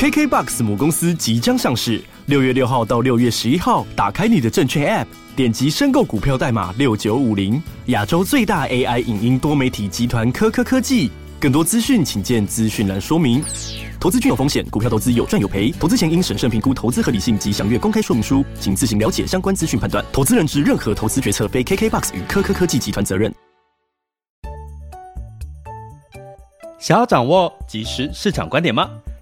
KKBOX 母公司即将上市，六月六号到六月十一号，打开你的证券 App，点击申购股票代码六九五零，亚洲最大 AI 影音多媒体集团科科科技。更多资讯请见资讯栏说明。投资具有风险，股票投资有赚有赔，投资前应审慎评估投资合理性及详阅公开说明书，请自行了解相关资讯判断。投资人之任何投资决策非 KKBOX 与科科科技集团责任。想要掌握即时市场观点吗？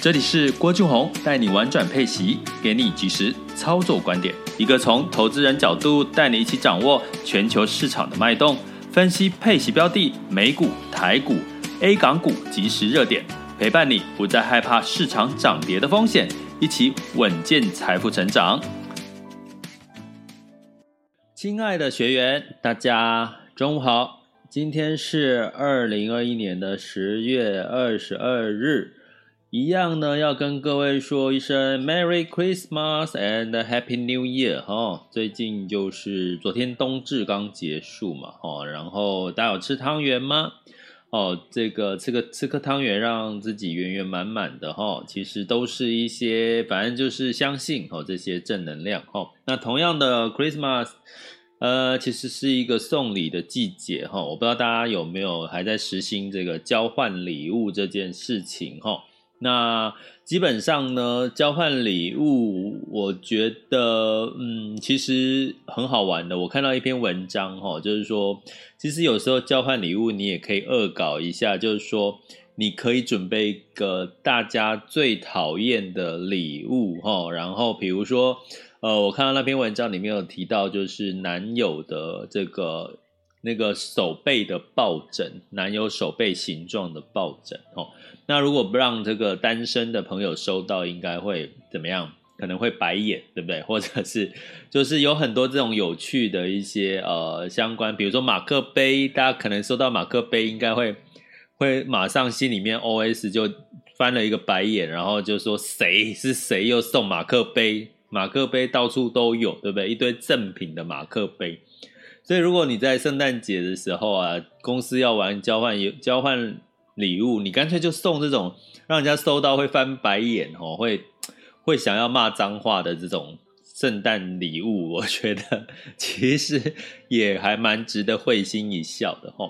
这里是郭俊宏带你玩转配息，给你及时操作观点，一个从投资人角度带你一起掌握全球市场的脉动，分析配息标的、美股、台股、A 港股即时热点，陪伴你不再害怕市场涨跌的风险，一起稳健财富成长。亲爱的学员，大家中午好，今天是二零二一年的十月二十二日。一样呢，要跟各位说一声 Merry Christmas and Happy New Year 哈。最近就是昨天冬至刚结束嘛，哈，然后大家有吃汤圆吗？哦，这个吃个吃颗汤圆，让自己圆圆满满的哈。其实都是一些，反正就是相信哦，这些正能量哈。那同样的 Christmas，呃，其实是一个送礼的季节哈。我不知道大家有没有还在实行这个交换礼物这件事情哈。那基本上呢，交换礼物，我觉得，嗯，其实很好玩的。我看到一篇文章，哈，就是说，其实有时候交换礼物，你也可以恶搞一下，就是说，你可以准备一个大家最讨厌的礼物，哈，然后比如说，呃，我看到那篇文章里面有提到，就是男友的这个那个手背的抱枕，男友手背形状的抱枕，哦。那如果不让这个单身的朋友收到，应该会怎么样？可能会白眼，对不对？或者是就是有很多这种有趣的一些呃相关，比如说马克杯，大家可能收到马克杯，应该会会马上心里面 OS 就翻了一个白眼，然后就说谁是谁又送马克杯？马克杯到处都有，对不对？一堆赠品的马克杯。所以如果你在圣诞节的时候啊，公司要玩交换交换。礼物，你干脆就送这种让人家收到会翻白眼哦，会会想要骂脏话的这种圣诞礼物，我觉得 其实也还蛮值得会心一笑的哈。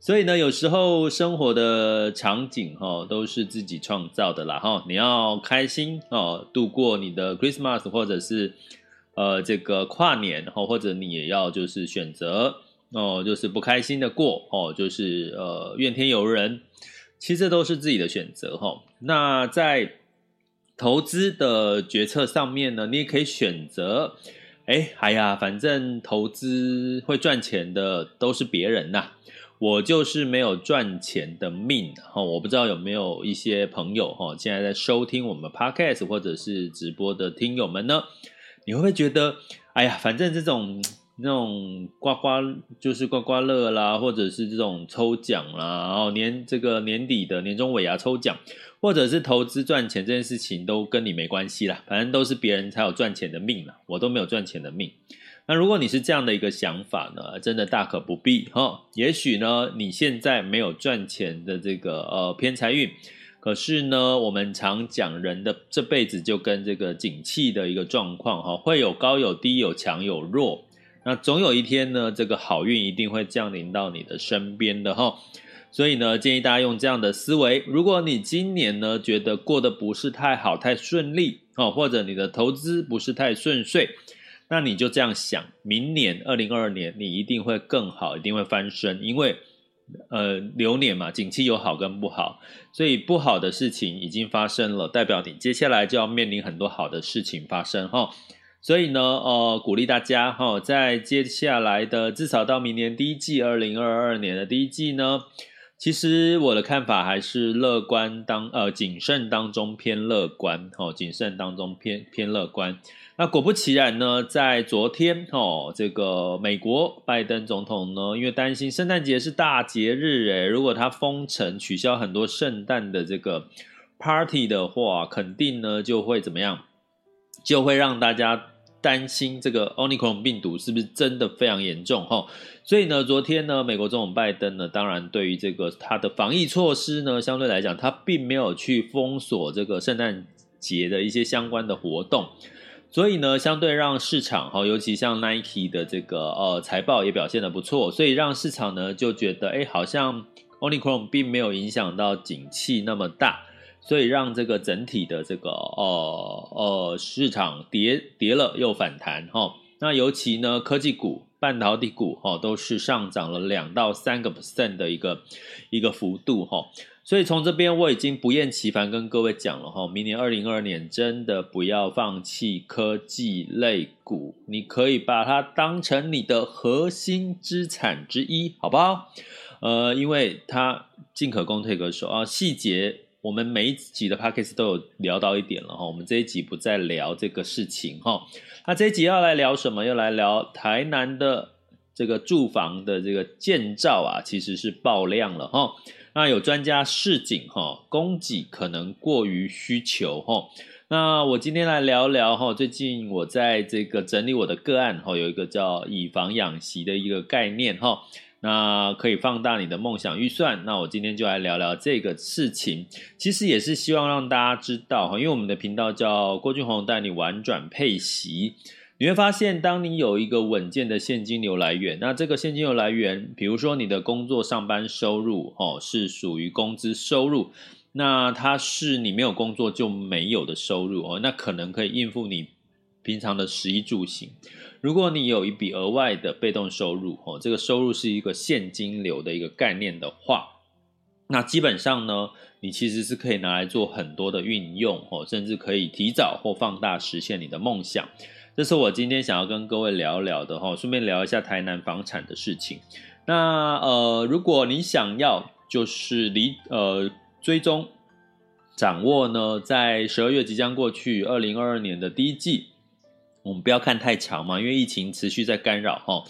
所以呢，有时候生活的场景哈都是自己创造的啦哈。你要开心哦，度过你的 Christmas 或者是呃这个跨年，或者你也要就是选择。哦，就是不开心的过哦，就是呃怨天尤人，其实都是自己的选择哈、那在投资的决策上面呢，你也可以选择，哎，哎呀，反正投资会赚钱的都是别人呐，我就是没有赚钱的命哈、我不知道有没有一些朋友哈、现在在收听我们 Podcast 或者是直播的听友们呢，你会不会觉得，哎呀，反正这种。那种刮刮就是刮刮乐啦，或者是这种抽奖啦，然后年这个年底的年终尾牙抽奖，或者是投资赚钱这件事情都跟你没关系啦，反正都是别人才有赚钱的命啦，我都没有赚钱的命。那如果你是这样的一个想法呢，真的大可不必哈。也许呢，你现在没有赚钱的这个呃偏财运，可是呢，我们常讲人的这辈子就跟这个景气的一个状况哈，会有高有低，有强有弱。那总有一天呢，这个好运一定会降临到你的身边的哈，所以呢，建议大家用这样的思维。如果你今年呢觉得过得不是太好、太顺利哦，或者你的投资不是太顺遂，那你就这样想，明年二零二二年你一定会更好，一定会翻身，因为呃流年嘛，景气有好跟不好，所以不好的事情已经发生了，代表你接下来就要面临很多好的事情发生哈。所以呢，呃，鼓励大家哈、在接下来的至少到明年第一季，二零二二年的第一季呢，其实我的看法还是乐观当呃谨慎当中偏乐观哦，谨慎当中偏偏乐观。那果不其然呢，在昨天哦，这个美国拜登总统呢，因为担心圣诞节是大节日诶，如果他封城取消很多圣诞的这个 party 的话，肯定呢就会怎么样，就会让大家。担心这个 Omicron 病毒是不是真的非常严重哈？所以呢，昨天呢，美国总统拜登呢，当然对于这个他的防疫措施呢，相对来讲，他并没有去封锁这个圣诞节的一些相关的活动，所以呢，相对让市场哈，尤其像 Nike 的这个呃财报也表现得不错，所以让市场呢就觉得，哎，好像 Omicron 并没有影响到景气那么大。所以让这个整体的这个呃呃市场跌跌了又反弹哈、那尤其呢科技股、半导体股哈、都是上涨了两到三个 percent 的一个一个幅度哈、所以从这边我已经不厌其烦跟各位讲了哈、明年二零二二年真的不要放弃科技类股，你可以把它当成你的核心资产之一，好不好？呃，因为它进可攻退可守啊，细节。我们每一集的 podcast 都有聊到一点了哈，我们这一集不再聊这个事情哈。那这一集要来聊什么？要来聊台南的这个住房的这个建造啊，其实是爆量了哈。那有专家示警哈，供给可能过于需求哈。那我今天来聊聊哈，最近我在这个整理我的个案哈，有一个叫以房养息的一个概念哈。那可以放大你的梦想预算。那我今天就来聊聊这个事情，其实也是希望让大家知道哈，因为我们的频道叫郭俊宏带你玩转配息，你会发现，当你有一个稳健的现金流来源，那这个现金流来源，比如说你的工作上班收入哦，是属于工资收入，那它是你没有工作就没有的收入哦，那可能可以应付你平常的食衣住行。如果你有一笔额外的被动收入，哦，这个收入是一个现金流的一个概念的话，那基本上呢，你其实是可以拿来做很多的运用，哦，甚至可以提早或放大实现你的梦想。这是我今天想要跟各位聊聊的，哈，顺便聊一下台南房产的事情。那呃，如果你想要就是离呃追踪掌握呢，在十二月即将过去，二零二二年的第一季。我们不要看太长嘛，因为疫情持续在干扰哈。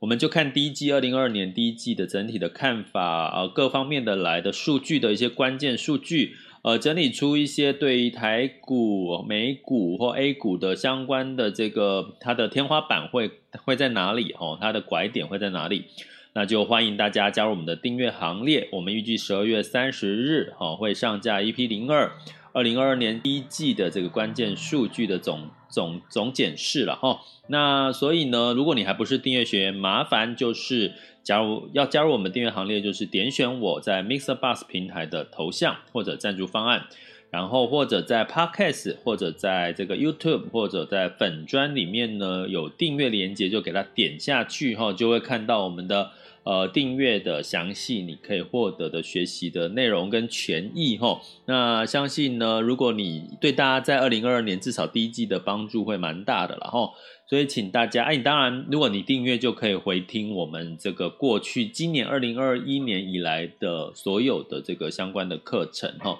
我们就看第一季，二零二二年第一季的整体的看法啊，各方面的来的数据的一些关键数据，呃，整理出一些对于台股、美股或 A 股的相关的这个它的天花板会会在哪里哦，它的拐点会在哪里？那就欢迎大家加入我们的订阅行列。我们预计十二月三十日哈会上架 EP 零二。二零二二年第一季的这个关键数据的总总总检视了哈，那所以呢，如果你还不是订阅学员，麻烦就是加入要加入我们订阅行列，就是点选我在 Mixer Bus 平台的头像或者赞助方案，然后或者在 Podcast 或者在这个 YouTube 或者在粉专里面呢有订阅连接，就给它点下去哈，就会看到我们的。呃，订阅的详细你可以获得的学习的内容跟权益齁。那相信呢，如果你对大家在二零二二年至少第一季的帮助会蛮大的了齁。所以请大家，哎，当然，如果你订阅就可以回听我们这个过去今年二零二一年以来的所有的这个相关的课程齁。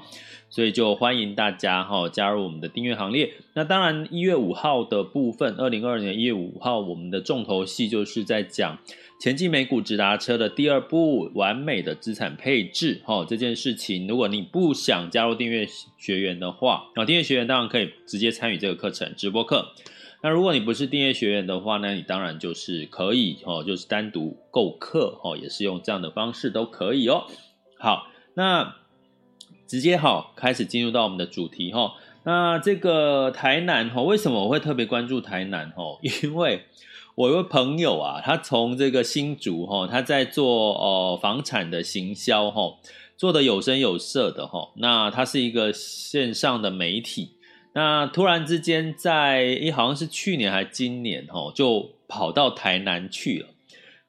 所以就欢迎大家齁加入我们的订阅行列。那当然一月五号的部分，二零二二年一月五号我们的重头戏就是在讲。前进美股直达车的第二步，完美的资产配置，哈，这件事情，如果你不想加入订阅学员的话，啊，订阅学员当然可以直接参与这个课程直播课。那如果你不是订阅学员的话呢，你当然就是可以，哦，就是单独购课，哦，也是用这样的方式都可以哦。好，那直接好开始进入到我们的主题，哈，那这个台南，哈，为什么我会特别关注台南，哈，因为。我有位朋友啊，他从这个新竹哈，他在做呃房产的行销哈，做的有声有色的哈。那他是一个线上的媒体，那突然之间在一好像是去年还今年哈，就跑到台南去了。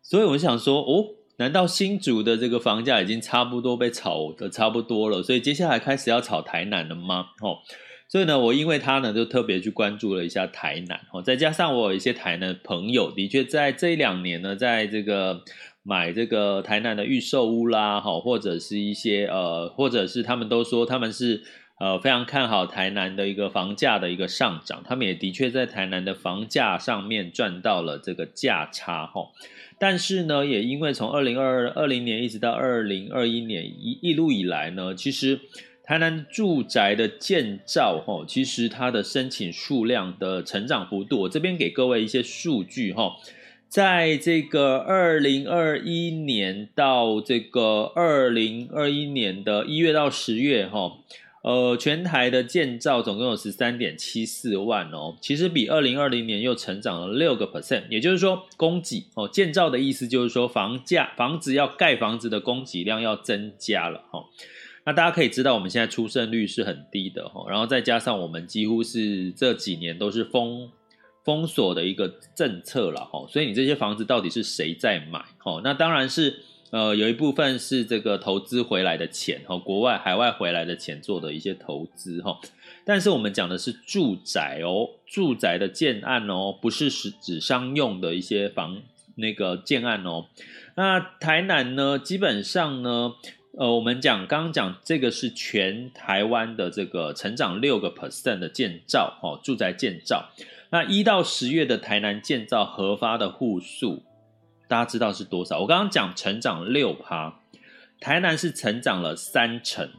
所以我想说，哦，难道新竹的这个房价已经差不多被炒的差不多了？所以接下来开始要炒台南了吗？哦。所以呢，我因为他呢，就特别去关注了一下台南哦，再加上我有一些台南的朋友，的确在这两年呢，在这个买这个台南的预售屋啦，哈，或者是一些呃，或者是他们都说他们是呃非常看好台南的一个房价的一个上涨，他们也的确在台南的房价上面赚到了这个价差，哈。但是呢，也因为从二零二二零年一直到二零二一年一一路以来呢，其实台南住宅的建造，哈，其实它的申请数量的成长幅度，我这边给各位一些数据，哈。在这个二零二一年到这个二零二一年的一月到十月，哈，呃，全台的建造总共有十三点七四万哦，其实比二零二零年又成长了六个 percent，也就是说，供给哦，建造的意思就是说，房价房子要盖房子的供给量要增加了哈。那大家可以知道，我们现在出生率是很低的哈，然后再加上我们几乎是这几年都是封。封锁的一个政策了哈，所以你这些房子到底是谁在买？哈，那当然是呃有一部分是这个投资回来的钱哈，国外海外回来的钱做的一些投资哈。但是我们讲的是住宅哦，住宅的建案哦，不是是指商用的一些房那个建案哦。那台南呢，基本上呢，呃，我们讲刚刚讲这个是全台湾的这个成长六个 percent 的建造哦，住宅建造。那一到十月的台南建造核发的户数，大家知道是多少？我刚刚讲成长六趴，台南是成长了三成，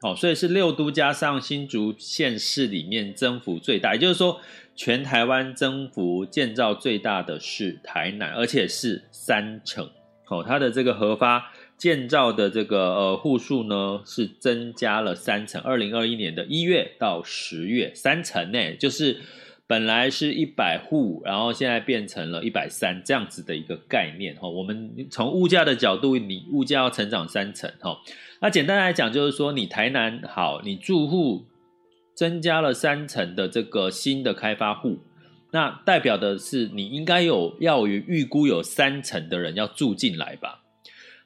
哦，所以是六都加上新竹县市里面增幅最大，也就是说，全台湾增幅建造最大的是台南，而且是三成，哦，它的这个核发建造的这个呃户数呢是增加了三成，二零二一年的一月到十月三成呢，就是。本来是一百户，然后现在变成了一百三这样子的一个概念哈。我们从物价的角度，你物价要成长三成哈。那简单来讲，就是说你台南好，你住户增加了三成的这个新的开发户，那代表的是你应该有要预估有三成的人要住进来吧？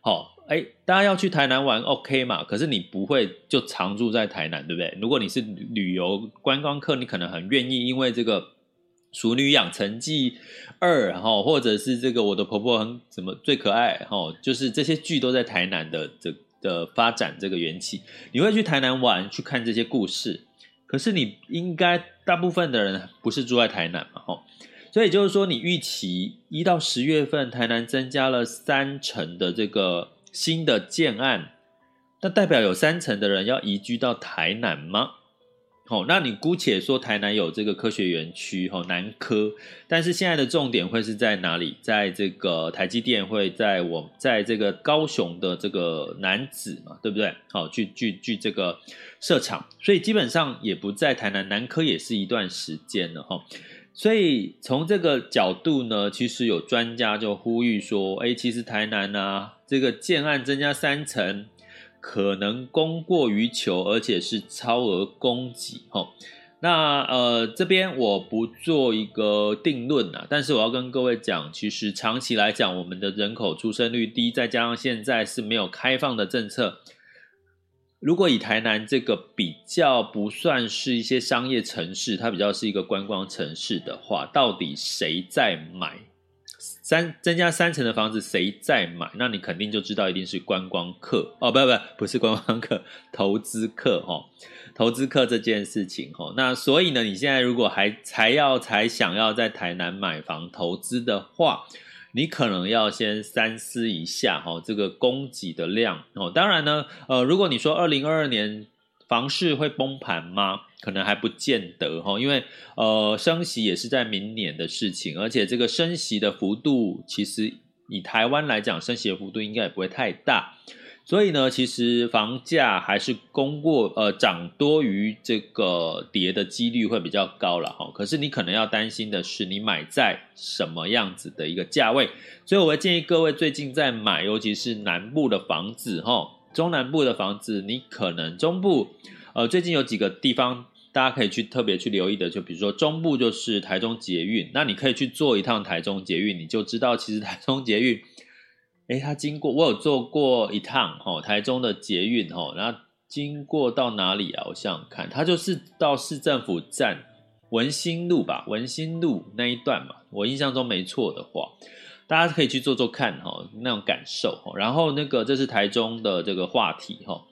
好。哎，大家要去台南玩，OK 嘛？可是你不会就常住在台南，对不对？如果你是旅游观光客，你可能很愿意，因为这个《熟女养成记二》哈，或者是这个我的婆婆很怎么最可爱哈，就是这些剧都在台南的这的发展这个缘起，你会去台南玩去看这些故事。可是你应该大部分的人不是住在台南嘛，哈，所以就是说，你预期一到十月份台南增加了三成的这个。新的建案，那代表有三成的人要移居到台南吗？好，那你姑且说台南有这个科学园区，哈，南科，但是现在的重点会是在哪里？在这个台积电会在我，在这个高雄的这个南子嘛，对不对？好，去去去这个设厂，所以基本上也不在台南，南科也是一段时间了，哈。所以从这个角度呢，其实有专家就呼吁说，哎，其实台南啊，这个建案增加三成，可能供过于求，而且是超额供给。吼，那呃这边我不做一个定论啊，但是我要跟各位讲，其实长期来讲，我们的人口出生率低，再加上现在是没有开放的政策。如果以台南这个比较不算是一些商业城市，它比较是一个观光城市的话，到底谁在买三增加三成的房子？谁在买？那你肯定就知道一定是观光客哦，不不不，是观光客，投资客哦，投资客这件事情哦。那所以呢，你现在如果还才要才想要在台南买房投资的话，你可能要先三思一下哈，这个供给的量哦。当然呢，呃，如果你说二零二二年房市会崩盘吗？可能还不见得哈，因为呃，升息也是在明年的事情，而且这个升息的幅度，其实以台湾来讲，升息的幅度应该也不会太大。所以呢，其实房价还是供过呃涨多于这个跌的几率会比较高了哈。可是你可能要担心的是，你买在什么样子的一个价位？所以我会建议各位最近在买，尤其是南部的房子哈，中南部的房子，你可能中部呃最近有几个地方大家可以去特别去留意的，就比如说中部就是台中捷运，那你可以去坐一趟台中捷运，你就知道其实台中捷运。诶，它经过，我有坐过一趟，哦，台中的捷运，哦，然后经过到哪里啊？我想想看，它就是到市政府站文心路吧，文心路那一段嘛，我印象中没错的话，大家可以去做做看哈，那种感受。然后那个这是台中的这个话题哈，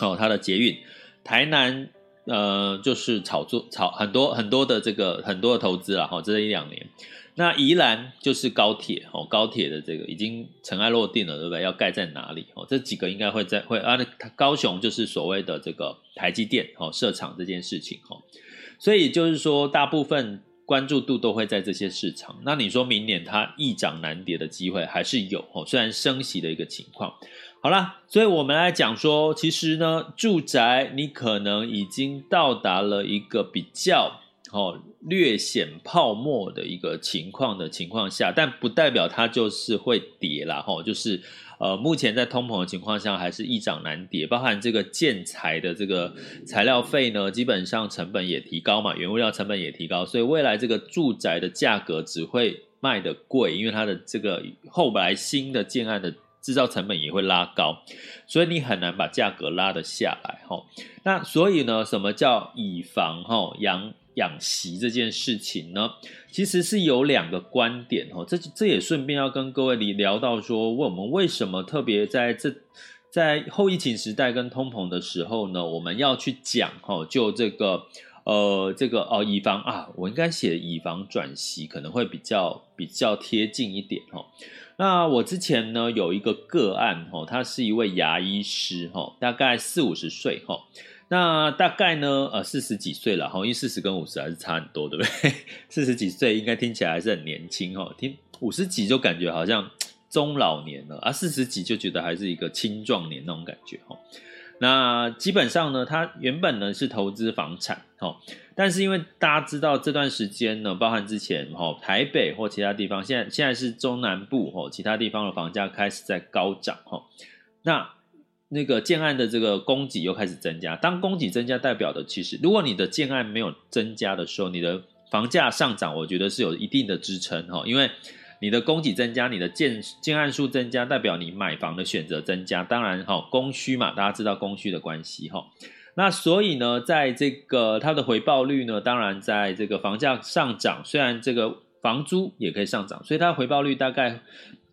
哦，它的捷运，台南呃就是炒作炒很多很多的这个很多的投资了哈，这一两年。那宜兰就是高铁哦，高铁的这个已经尘埃落定了，对不对？要盖在哪里哦？这几个应该会在会啊。高雄就是所谓的这个台积电哦设厂这件事情哦，所以就是说大部分关注度都会在这些市场。那你说明年它易涨难跌的机会还是有哦，虽然升息的一个情况。好啦，所以我们来讲说，其实呢，住宅你可能已经到达了一个比较。哦，略显泡沫的一个情况的情况下，但不代表它就是会跌啦。吼，就是呃，目前在通膨的情况下，还是易涨难跌，包含这个建材的这个材料费呢，基本上成本也提高嘛，原物料成本也提高，所以未来这个住宅的价格只会卖得贵，因为它的这个后来新的建案的制造成本也会拉高，所以你很难把价格拉得下来。哈，那所以呢，什么叫以房哈养？养息这件事情呢，其实是有两个观点哦。这这也顺便要跟各位聊到说，问我们为什么特别在这在后疫情时代跟通膨的时候呢，我们要去讲哈，就这个呃这个哦以防啊，我应该写以防转息可能会比较比较贴近一点哈。那我之前呢有一个个案哈，他是一位牙医师哈，大概四五十岁哈。那大概呢，呃，四十几岁了，哈，因为四十跟五十还是差很多，对不对？四十几岁应该听起来还是很年轻，哈，听五十几就感觉好像中老年了，啊，四十几就觉得还是一个青壮年那种感觉，哈。那基本上呢，他原本呢是投资房产，哈，但是因为大家知道这段时间呢，包含之前，哈，台北或其他地方，现在现在是中南部，哈，其他地方的房价开始在高涨，哈，那。那个建案的这个供给又开始增加，当供给增加，代表的其实，如果你的建案没有增加的时候，你的房价上涨，我觉得是有一定的支撑哈，因为你的供给增加，你的建建案数增加，代表你买房的选择增加，当然哈，供需嘛，大家知道供需的关系哈，那所以呢，在这个它的回报率呢，当然在这个房价上涨，虽然这个房租也可以上涨，所以它回报率大概。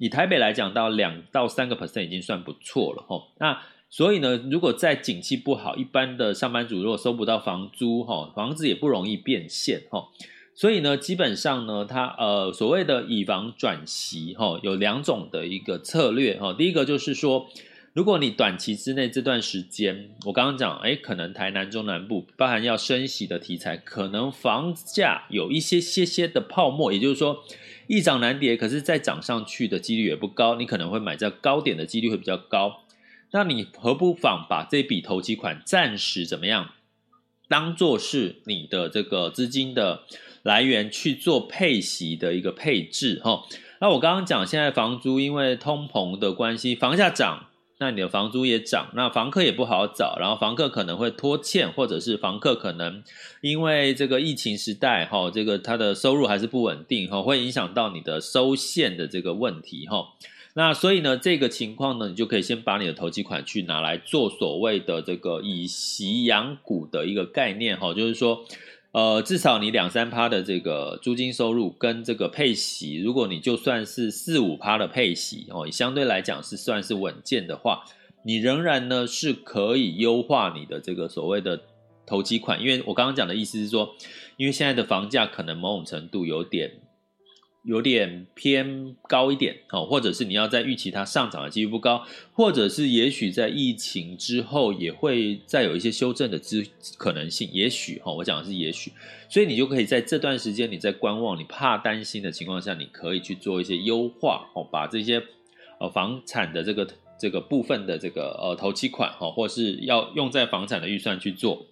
以台北来讲，到两到三个 percent 已经算不错了吼。那所以呢，如果在景气不好，一般的上班族如果收不到房租哈，房子也不容易变现哈。所以呢，基本上呢，它呃所谓的以房转息哈，有两种的一个策略哈。第一个就是说，如果你短期之内这段时间，我刚刚讲，哎，可能台南中南部包含要升息的题材，可能房价有一些些些的泡沫，也就是说。易涨难跌，可是再涨上去的几率也不高，你可能会买在高点的几率会比较高。那你何不妨把这笔投机款暂时怎么样，当做是你的这个资金的来源去做配息的一个配置哈。那我刚刚讲，现在房租因为通膨的关系，房价涨。那你的房租也涨，那房客也不好找，然后房客可能会拖欠，或者是房客可能因为这个疫情时代哈，这个他的收入还是不稳定哈，会影响到你的收现的这个问题哈。那所以呢，这个情况呢，你就可以先把你的投机款去拿来做所谓的这个以息养股的一个概念哈，就是说。呃，至少你两三趴的这个租金收入跟这个配息，如果你就算是四五趴的配息哦，相对来讲是算是稳健的话，你仍然呢是可以优化你的这个所谓的投机款，因为我刚刚讲的意思是说，因为现在的房价可能某种程度有点。有点偏高一点，或者是你要在预期它上涨的几率不高，或者是也许在疫情之后也会再有一些修正的之可能性，也许哈，我讲的是也许，所以你就可以在这段时间你在观望，你怕担心的情况下，你可以去做一些优化，哦，把这些呃房产的这个这个部分的这个呃投期款哈，或是要用在房产的预算去做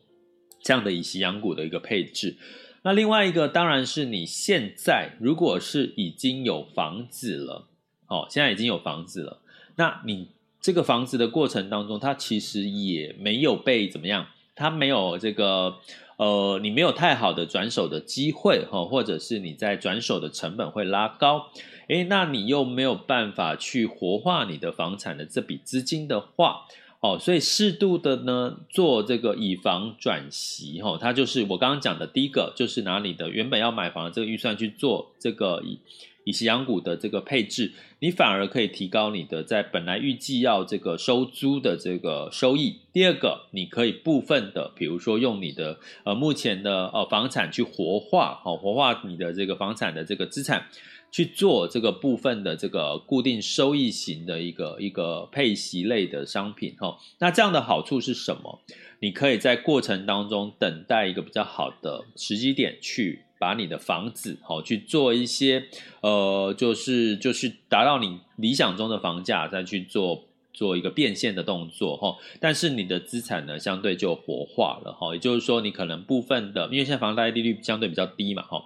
这样的以息养股的一个配置。那另外一个当然是你现在如果是已经有房子了，哦，现在已经有房子了，那你这个房子的过程当中，它其实也没有被怎么样，它没有这个呃，你没有太好的转手的机会哈，或者是你在转手的成本会拉高，诶，那你又没有办法去活化你的房产的这笔资金的话。哦，所以适度的呢，做这个以房转息，哈，它就是我刚刚讲的第一个，就是拿你的原本要买房的这个预算去做这个以以息养股的这个配置，你反而可以提高你的在本来预计要这个收租的这个收益。第二个，你可以部分的，比如说用你的呃目前的呃房产去活化，好、哦、活化你的这个房产的这个资产，去做这个部分的这个固定收益型的一个一个配息类的商品，哈、那这样的好处是什么？你可以在过程当中等待一个比较好的时机点去。把你的房子好去做一些，呃，就是就是达到你理想中的房价，再去做做一个变现的动作哈。但是你的资产呢，相对就活化了哈。也就是说，你可能部分的，因为现在房贷利率相对比较低嘛哈，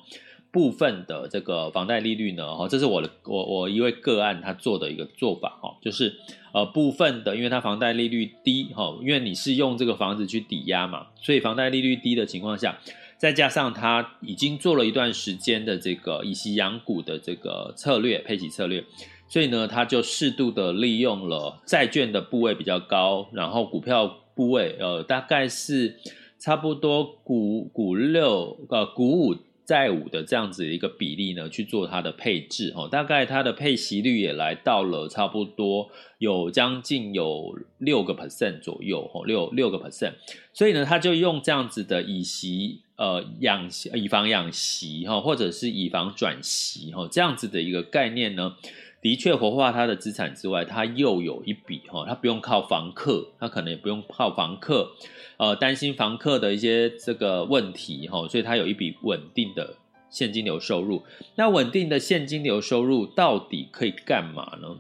部分的这个房贷利率呢哈，这是我的我我一位个案他做的一个做法哈，就是呃部分的，因为他房贷利率低哈，因为你是用这个房子去抵押嘛，所以房贷利率低的情况下。再加上他已经做了一段时间的这个以息养股的这个策略配息策略，所以呢，他就适度的利用了债券的部位比较高，然后股票部位呃大概是差不多股股六呃股五债五的这样子一个比例呢去做它的配置哦，大概它的配息率也来到了差不多有将近有六个 percent 左右哦，六六个 percent，所以呢，他就用这样子的以息。呃，养息以房养息哈，或者是以房转息哈，这样子的一个概念呢，的确活化他的资产之外，他又有一笔哈，他不用靠房客，他可能也不用靠房客，呃，担心房客的一些这个问题哈，所以他有一笔稳定的现金流收入。那稳定的现金流收入到底可以干嘛呢？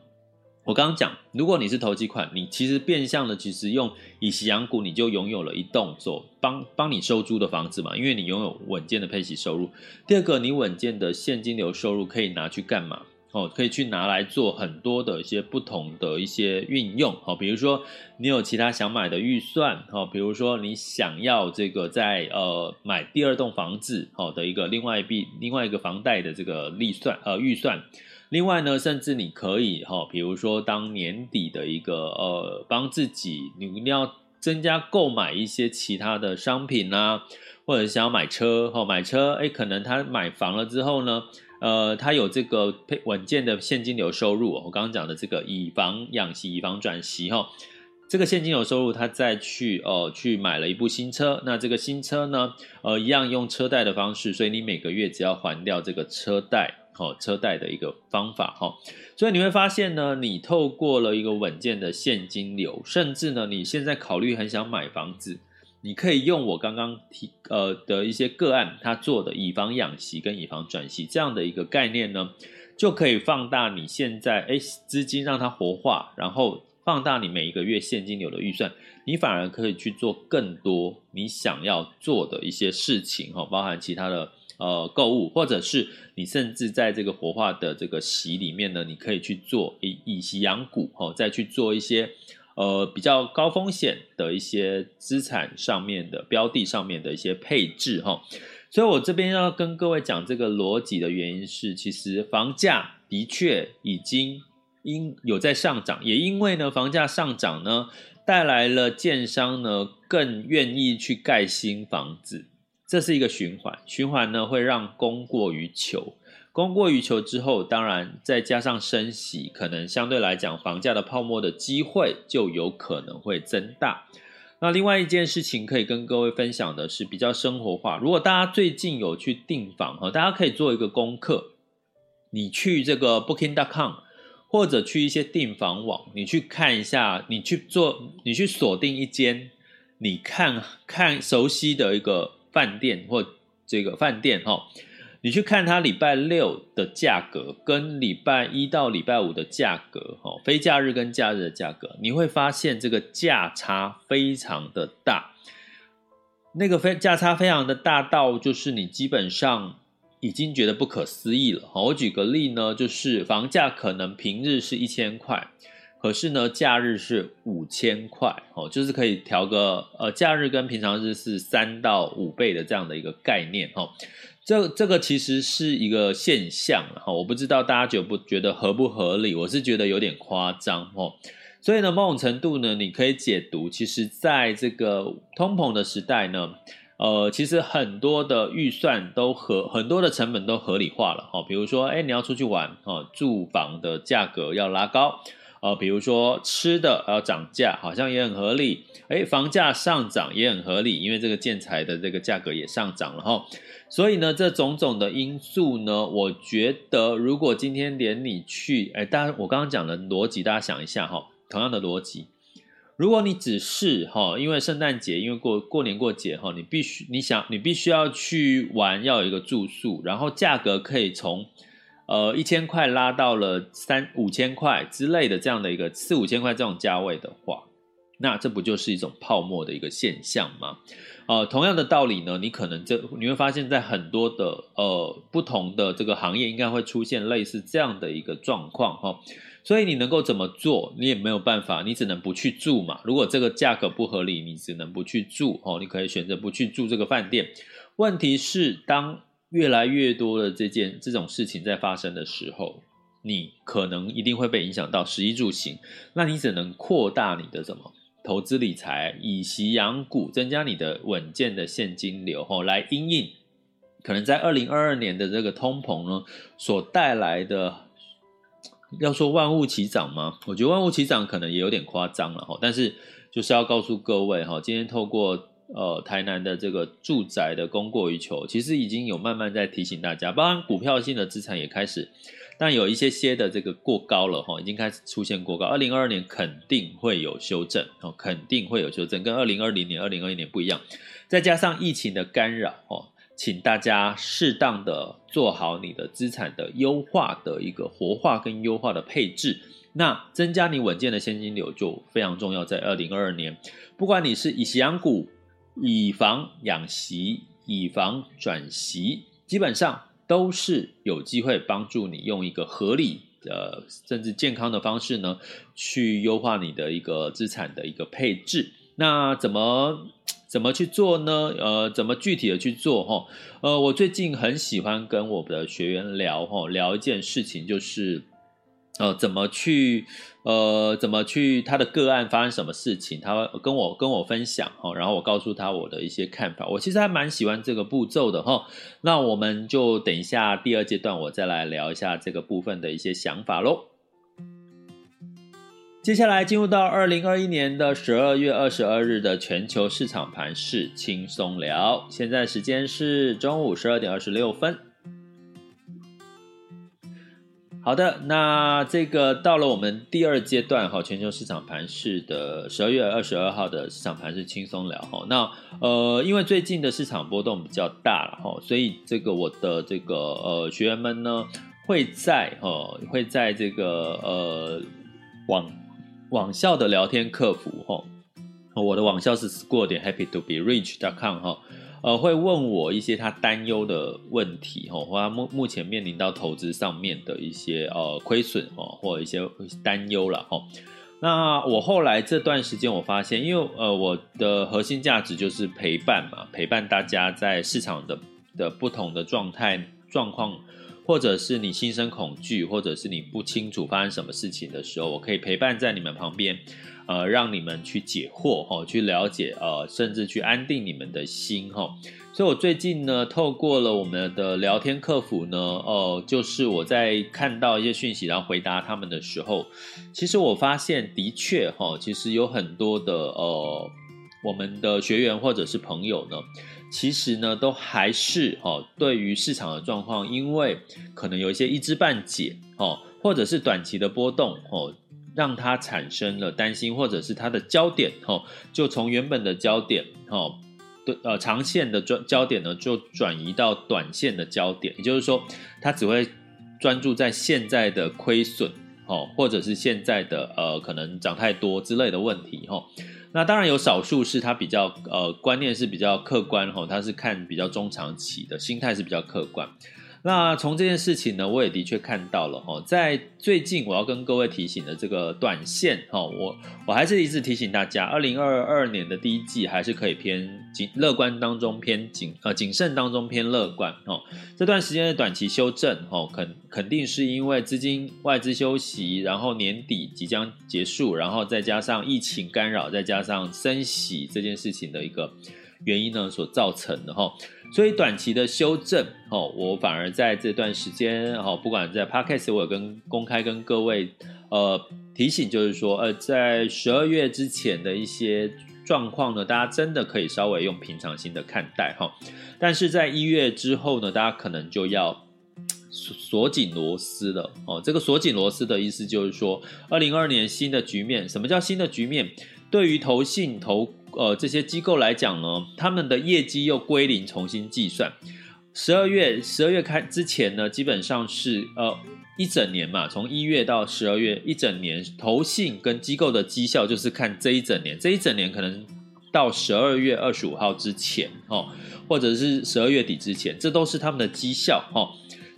我刚刚讲，如果你是投机款，你其实变相的，其实用以息养股，你就拥有了一栋做帮帮你收租的房子嘛，因为你拥有稳健的配息收入。第二个，你稳健的现金流收入可以拿去干嘛？哦，可以去拿来做很多的一些不同的一些运用。哦，比如说你有其他想买的预算，哦，比如说你想要这个在呃买第二栋房子，好的一个另外一笔另外一个房贷的这个利算呃预算。另外呢，甚至你可以哈，比如说当年底的一个呃，帮自己你一定要增加购买一些其他的商品啊，或者想要买车哈，买车哎，可能他买房了之后呢，呃，他有这个配稳健的现金流收入。我刚刚讲的这个以房养息、以房转息哈，这个现金流收入，他再去、呃、去买了一部新车，那这个新车呢，呃，一样用车贷的方式，所以你每个月只要还掉这个车贷。好，车贷的一个方法哈，所以你会发现呢，你透过了一个稳健的现金流，甚至呢，你现在考虑很想买房子，你可以用我刚刚提呃的一些个案，他做的以房养息跟以房转息这样的一个概念呢，就可以放大你现在诶资金让它活化，然后放大你每一个月现金流的预算，你反而可以去做更多你想要做的一些事情哈，包含其他的。呃，购物，或者是你甚至在这个活化的这个息里面呢，你可以去做以以息养股，哦，再去做一些呃比较高风险的一些资产上面的标的上面的一些配置，哈。所以我这边要跟各位讲这个逻辑的原因是，其实房价的确已经因有在上涨，也因为呢房价上涨呢，带来了建商呢更愿意去盖新房子。这是一个循环，循环呢会让供过于求，供过于求之后，当然再加上升息，可能相对来讲房价的泡沫的机会就有可能会增大。那另外一件事情可以跟各位分享的是比较生活化，如果大家最近有去订房哈，大家可以做一个功课，你去这个 Booking.com 或者去一些订房网，你去看一下，你去做，你去锁定一间你看看熟悉的一个。饭店或这个饭店哈，你去看它礼拜六的价格跟礼拜一到礼拜五的价格哈，非假日跟假日的价格，你会发现这个价差非常的大。那个非价差非常的大到就是你基本上已经觉得不可思议了。我举个例呢，就是房价可能平日是一千块。可是呢，假日是五千块哦，就是可以调个呃，假日跟平常日是三到五倍的这样的一个概念哈。这这个其实是一个现象哈，我不知道大家觉不觉得合不合理？我是觉得有点夸张哦。所以呢，某种程度呢，你可以解读，其实在这个通膨的时代呢，呃，其实很多的预算都合，很多的成本都合理化了哈。比如说，哎，你要出去玩哦，住房的价格要拉高，呃，比如说吃的要涨价，好像也很合理。哎，房价上涨也很合理，因为这个建材的这个价格也上涨了哈。所以呢，这种种的因素呢，我觉得如果今天连你去，哎，大家我刚刚讲的逻辑，大家想一下哈，同样的逻辑。如果你只是哈，因为圣诞节，因为过过年过节哈，你必须你想你必须要去玩，要有一个住宿，然后价格可以从呃一千块拉到了三五千块之类的这样的一个四五千块这种价位的话，那这不就是一种泡沫的一个现象吗？呃，同样的道理呢，你可能这你会发现在很多的呃不同的这个行业，应该会出现类似这样的一个状况哈。所以你能够怎么做？你也没有办法，你只能不去住嘛。如果这个价格不合理，你只能不去住哦。你可以选择不去住这个饭店。问题是，当越来越多的这件这种事情在发生的时候，你可能一定会被影响到食衣住行。那你只能扩大你的什么投资理财，以息养股，增加你的稳健的现金流哦，来因应可能在二零二二年的这个通膨呢所带来的。要说万物齐涨吗？我觉得万物齐涨可能也有点夸张了哈。但是就是要告诉各位哈，今天透过呃台南的这个住宅的供过于求，其实已经有慢慢在提醒大家，包含股票性的资产也开始，但有一些些的这个过高了哈，已经开始出现过高。二零二二年肯定会有修正哦，肯定会有修正，跟二零二零年、二零二一年不一样。再加上疫情的干扰哦。请大家适当的做好你的资产的优化的一个活化跟优化的配置，那增加你稳健的现金流就非常重要。在二零二二年，不管你是以息养股、以房养息、以房转息，基本上都是有机会帮助你用一个合理的甚至健康的方式呢，去优化你的一个资产的一个配置。那怎么？怎么去做呢？呃，怎么具体的去做？哈，呃，我最近很喜欢跟我的学员聊，哈，聊一件事情，就是，呃，怎么去，呃，怎么去他的个案发生什么事情，他跟我跟我分享，哈，然后我告诉他我的一些看法。我其实还蛮喜欢这个步骤的，哈。那我们就等一下第二阶段，我再来聊一下这个部分的一些想法喽。接下来进入到二零二一年的十二月二十二日的全球市场盘势轻松聊。现在时间是中午十二点二十六分。好的，那这个到了我们第二阶段哈，全球市场盘势的十二月二十二号的市场盘是轻松聊哈。那呃，因为最近的市场波动比较大了哈，所以这个我的这个呃学员们呢会在哈会在这个呃网。网校的聊天客服哈，我的网校是 school 点 happy to be rich dot com 哈，呃，会问我一些他担忧的问题哦，或他目目前面临到投资上面的一些呃亏损哦，或一些担忧了哦。那我后来这段时间我发现，因为呃我的核心价值就是陪伴嘛，陪伴大家在市场的的不同的状态状况。或者是你心生恐惧，或者是你不清楚发生什么事情的时候，我可以陪伴在你们旁边，呃，让你们去解惑哈，去了解，呃，甚至去安定你们的心哈。所以我最近呢，透过了我们的聊天客服呢，呃，就是我在看到一些讯息，然后回答他们的时候，其实我发现的确哈，其实有很多的呃，我们的学员或者是朋友呢。其实呢，都还是哦，对于市场的状况，因为可能有一些一知半解哦，或者是短期的波动哦，让他产生了担心，或者是他的焦点哦，就从原本的焦点哦，对呃长线的专焦点呢，就转移到短线的焦点，也就是说，他只会专注在现在的亏损哦，或者是现在的呃可能涨太多之类的问题哈。那当然有少数是他比较呃观念是比较客观哈，他是看比较中长期的心态是比较客观。那从这件事情呢，我也的确看到了哈，在最近我要跟各位提醒的这个短线哈，我我还是一直提醒大家，二零二二年的第一季还是可以偏谨乐观当中偏谨呃谨慎当中偏乐观哈。这段时间的短期修正哈，肯肯定是因为资金外资休息，然后年底即将结束，然后再加上疫情干扰，再加上升息这件事情的一个原因呢所造成的哈。所以短期的修正哦，我反而在这段时间哦，不管在 Podcast 我有跟公开跟各位呃提醒，就是说呃，在十二月之前的一些状况呢，大家真的可以稍微用平常心的看待哈。但是在一月之后呢，大家可能就要锁紧螺丝了哦。这个锁紧螺丝的意思就是说，二零二二年新的局面，什么叫新的局面？对于投信投呃这些机构来讲呢，他们的业绩又归零重新计算。十二月十二月开之前呢，基本上是呃一整年嘛，从一月到十二月一整年，投信跟机构的绩效就是看这一整年，这一整年可能到十二月二十五号之前哦，或者是十二月底之前，这都是他们的绩效哦。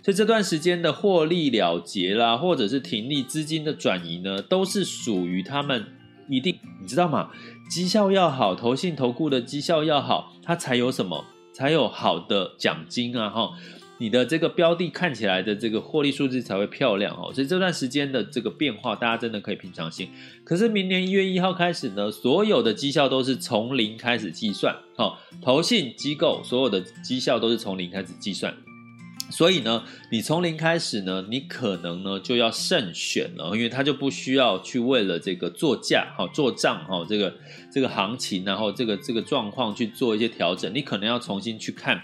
所以这段时间的获利了结啦，或者是停利资金的转移呢，都是属于他们一定，你知道吗？绩效要好，投信投顾的绩效要好，它才有什么？才有好的奖金啊！哈，你的这个标的看起来的这个获利数字才会漂亮哦。所以这段时间的这个变化，大家真的可以平常心。可是明年一月一号开始呢，所有的绩效都是从零开始计算。哈，投信机构所有的绩效都是从零开始计算。所以呢，你从零开始呢，你可能呢就要慎选了，因为他就不需要去为了这个作价哈、做账哈、这个这个行情，然后这个这个状况去做一些调整，你可能要重新去看，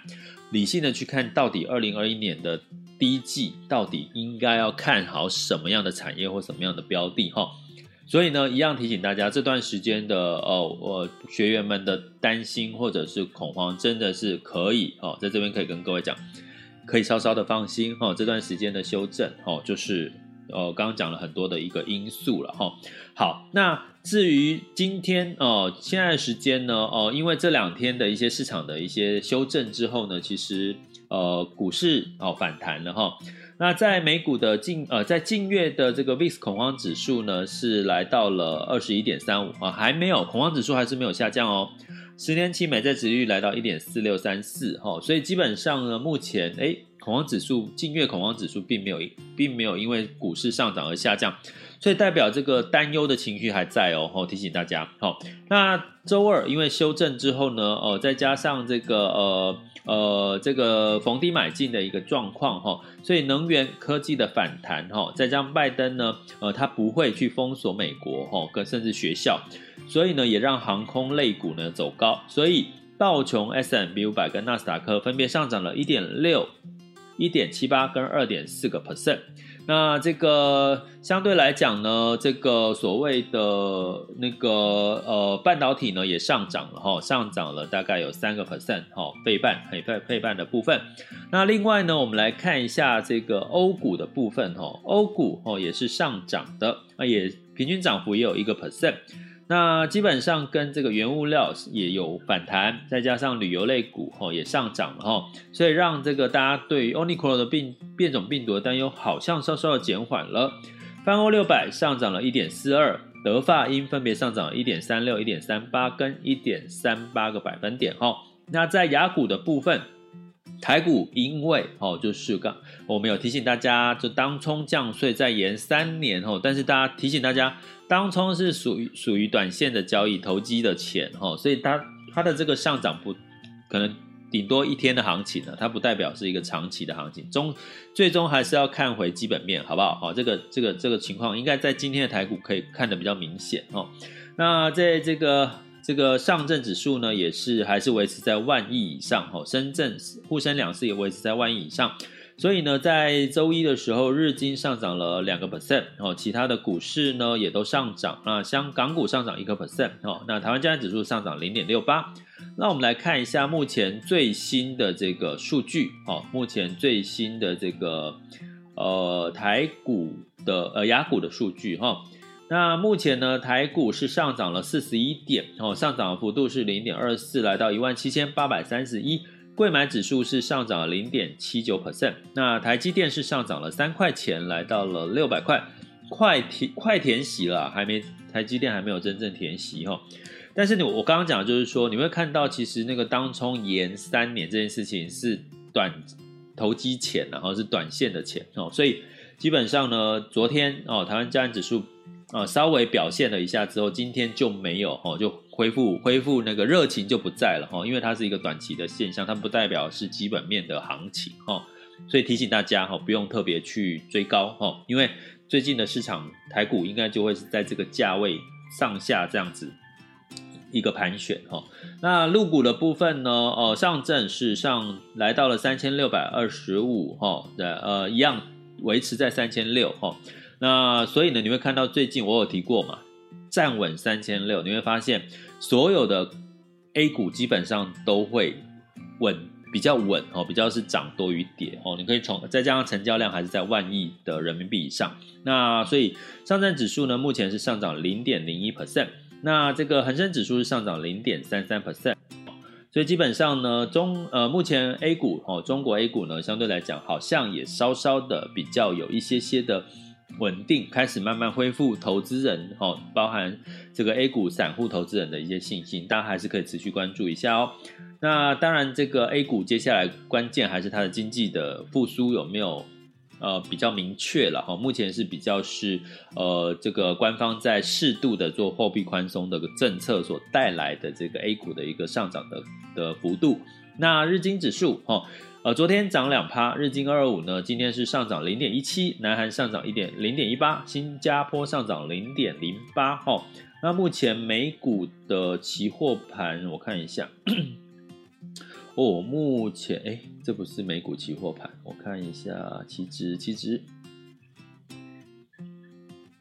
理性的去看到底二零二一年的第一季到底应该要看好什么样的产业或什么样的标的哈。所以呢，一样提醒大家，这段时间的哦，我学员们的担心或者是恐慌，真的是可以哦，在这边可以跟各位讲。可以稍稍的放心哈，这段时间的修正哈，就是呃刚刚讲了很多的一个因素了哈。好，那至于今天哦，现在的时间呢哦，因为这两天的一些市场的一些修正之后呢，其实呃股市哦反弹了哈。那在美股的近呃在近月的这个 VIX 恐慌指数呢是来到了二十一点三五啊，还没有恐慌指数还是没有下降哦。十年期美债值率来到一点四六三四哈，所以基本上呢，目前诶恐慌指数近月恐慌指数并没有并没有因为股市上涨而下降，所以代表这个担忧的情绪还在哦。哦，提醒大家，好，那周二因为修正之后呢，哦，再加上这个呃呃这个逢低买进的一个状况哈，所以能源科技的反弹哈，再加上拜登呢，呃，他不会去封锁美国哈，跟甚至学校。所以呢，也让航空类股呢走高，所以道琼 S&P 五百跟纳斯达克分别上涨了一点六、一点七八跟二点四个 percent。那这个相对来讲呢，这个所谓的那个呃半导体呢也上涨了哈，上涨了大概有三个 percent 哈，费半费费费半的部分。那另外呢，我们来看一下这个欧股的部分哈，欧股哦也是上涨的，啊也平均涨幅也有一个 percent。那基本上跟这个原物料也有反弹，再加上旅游类股吼也上涨了吼，所以让这个大家对于 Omicron 的病变种病毒的担忧好像稍稍的减缓了。泛欧六百上涨了一点四二，德法英分别上涨了一点三六、一点三八跟一点三八个百分点吼。那在雅股的部分。台股因为哦，就是刚我们有提醒大家，就当冲降税再延三年哦，但是大家提醒大家，当冲是属于属于短线的交易投机的钱哦，所以它它的这个上涨不可能顶多一天的行情呢，它不代表是一个长期的行情，终最终还是要看回基本面，好不好？好，这个这个这个情况应该在今天的台股可以看得比较明显哦。那在这个。这个上证指数呢，也是还是维持在万亿以上，吼，深圳沪深两市也维持在万亿以上，所以呢，在周一的时候，日经上涨了两个 percent，哦，其他的股市呢也都上涨，那香港股上涨一个 percent，哦，那台湾加权指数上涨零点六八，那我们来看一下目前最新的这个数据，哦，目前最新的这个呃台股的呃雅股的数据，哈。那目前呢，台股是上涨了四十一点，哦，上涨幅度是零点二四，来到一万七千八百三十一。柜买指数是上涨了零点七九 percent。那台积电是上涨了三块钱，来到了六百块，快填快填息了，还没台积电还没有真正填息哈。但是你我刚刚讲的就是说，你会看到其实那个当冲延三年这件事情是短投机钱，然后是短线的钱哦，所以基本上呢，昨天哦，台湾加权指数。啊，稍微表现了一下之后，今天就没有哦，就恢复恢复那个热情就不在了哈，因为它是一个短期的现象，它不代表是基本面的行情哈，所以提醒大家哈，不用特别去追高哈，因为最近的市场台股应该就会是在这个价位上下这样子一个盘旋哈。那入股的部分呢，哦，上证是上来到了三千六百二十五哈，呃，一样维持在三千六哈。那所以呢，你会看到最近我有提过嘛，站稳三千六，你会发现所有的 A 股基本上都会稳，比较稳哦，比较是涨多于跌哦。你可以从再加上成交量还是在万亿的人民币以上，那所以上证指数呢，目前是上涨零点零一 percent，那这个恒生指数是上涨零点三三 percent，所以基本上呢，中呃目前 A 股哦，中国 A 股呢，相对来讲好像也稍稍的比较有一些些的。稳定开始慢慢恢复，投资人哦，包含这个 A 股散户投资人的一些信心，大家还是可以持续关注一下哦。那当然，这个 A 股接下来关键还是它的经济的复苏有没有呃比较明确了哈。目前是比较是呃这个官方在适度的做货币宽松的政策所带来的这个 A 股的一个上涨的的幅度。那日经指数哈。呃，昨天涨两趴，日经二二五呢，今天是上涨零点一七，南韩上涨一点零点一八，新加坡上涨零点零八。哈，那目前美股的期货盘，我看一下，哦，目前哎，这不是美股期货盘，我看一下期指，期指。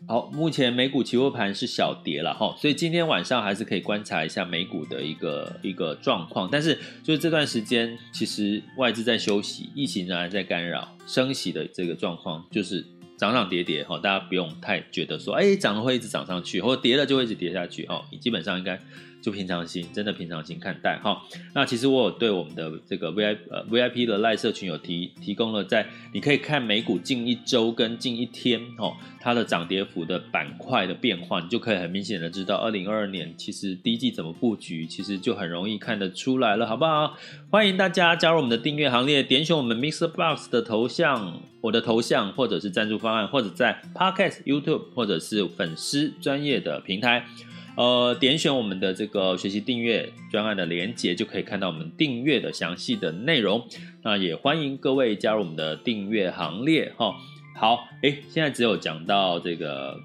好，目前美股期货盘是小跌了哈，所以今天晚上还是可以观察一下美股的一个一个状况。但是就是这段时间，其实外资在休息，疫情仍然在干扰，升息的这个状况就是涨涨跌跌哈，大家不用太觉得说，哎，涨了会一直涨上去，或者跌了就会一直跌下去哈，基本上应该。就平常心，真的平常心看待哈。那其实我有对我们的这个 VIP 呃 VIP 的赖社群有提提供了，在你可以看美股近一周跟近一天哦，它的涨跌幅的板块的变化，你就可以很明显的知道，二零二二年其实第一季怎么布局，其实就很容易看得出来了，好不好？欢迎大家加入我们的订阅行列，点选我们 MixerBox 的头像，我的头像，或者是赞助方案，或者在 Podcast YouTube 或者是粉丝专业的平台。呃，点选我们的这个学习订阅专案的连接，就可以看到我们订阅的详细的内容。那也欢迎各位加入我们的订阅行列哈。好，诶，现在只有讲到这个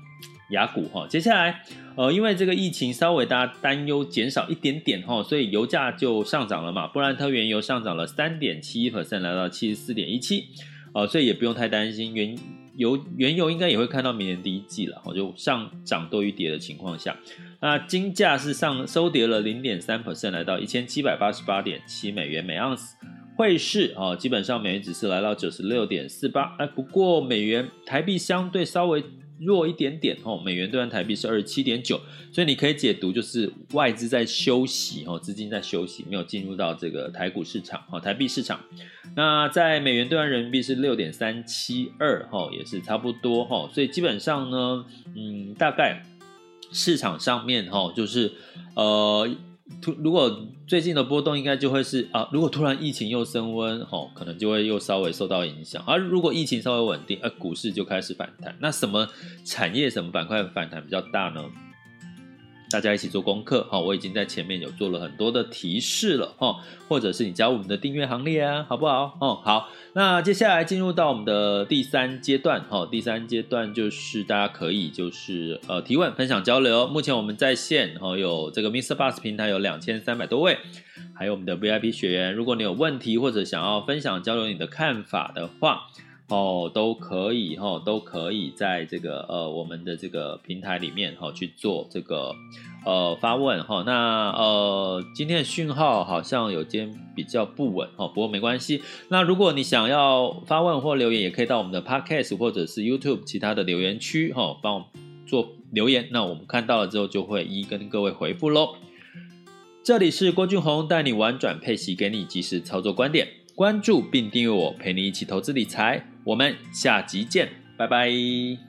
雅股哈，接下来呃，因为这个疫情稍微大家担忧减少一点点哈，所以油价就上涨了嘛。布兰特原油上涨了三点七一百分来到七十四点一七，呃，所以也不用太担心原油原油应该也会看到明年第一季了，就上涨多于跌的情况下。那金价是上收跌了零点三 percent，来到一千七百八十八点七美元每盎司。汇市啊，基本上美元指数来到九十六点四八。哎，不过美元台币相对稍微弱一点点哦，美元兑换台币是二十七点九。所以你可以解读就是外资在休息哦，资金在休息，没有进入到这个台股市场哦，台币市场。那在美元兑换人民币是六点三七二哈，也是差不多哈。所以基本上呢，嗯，大概。市场上面哈，就是呃，突如果最近的波动应该就会是啊，如果突然疫情又升温哦，可能就会又稍微受到影响。而如果疫情稍微稳定，呃，股市就开始反弹。那什么产业、什么板块反弹比较大呢？大家一起做功课哈，我已经在前面有做了很多的提示了哈，或者是你加入我们的订阅行列啊，好不好？哦，好，那接下来进入到我们的第三阶段哈，第三阶段就是大家可以就是呃提问、分享、交流。目前我们在线哈有这个 Mr. Bus 平台有两千三百多位，还有我们的 VIP 学员，如果你有问题或者想要分享交流你的看法的话。哦，都可以哈、哦，都可以在这个呃我们的这个平台里面哈、哦、去做这个呃发问哈、哦。那呃今天的讯号好像有间比较不稳哈、哦，不过没关系。那如果你想要发问或留言，也可以到我们的 Podcast 或者是 YouTube 其他的留言区哈、哦，帮我做留言。那我们看到了之后就会一一跟各位回复喽。这里是郭俊宏带你玩转配息，给你及时操作观点。关注并订阅我，陪你一起投资理财。我们下集见，拜拜。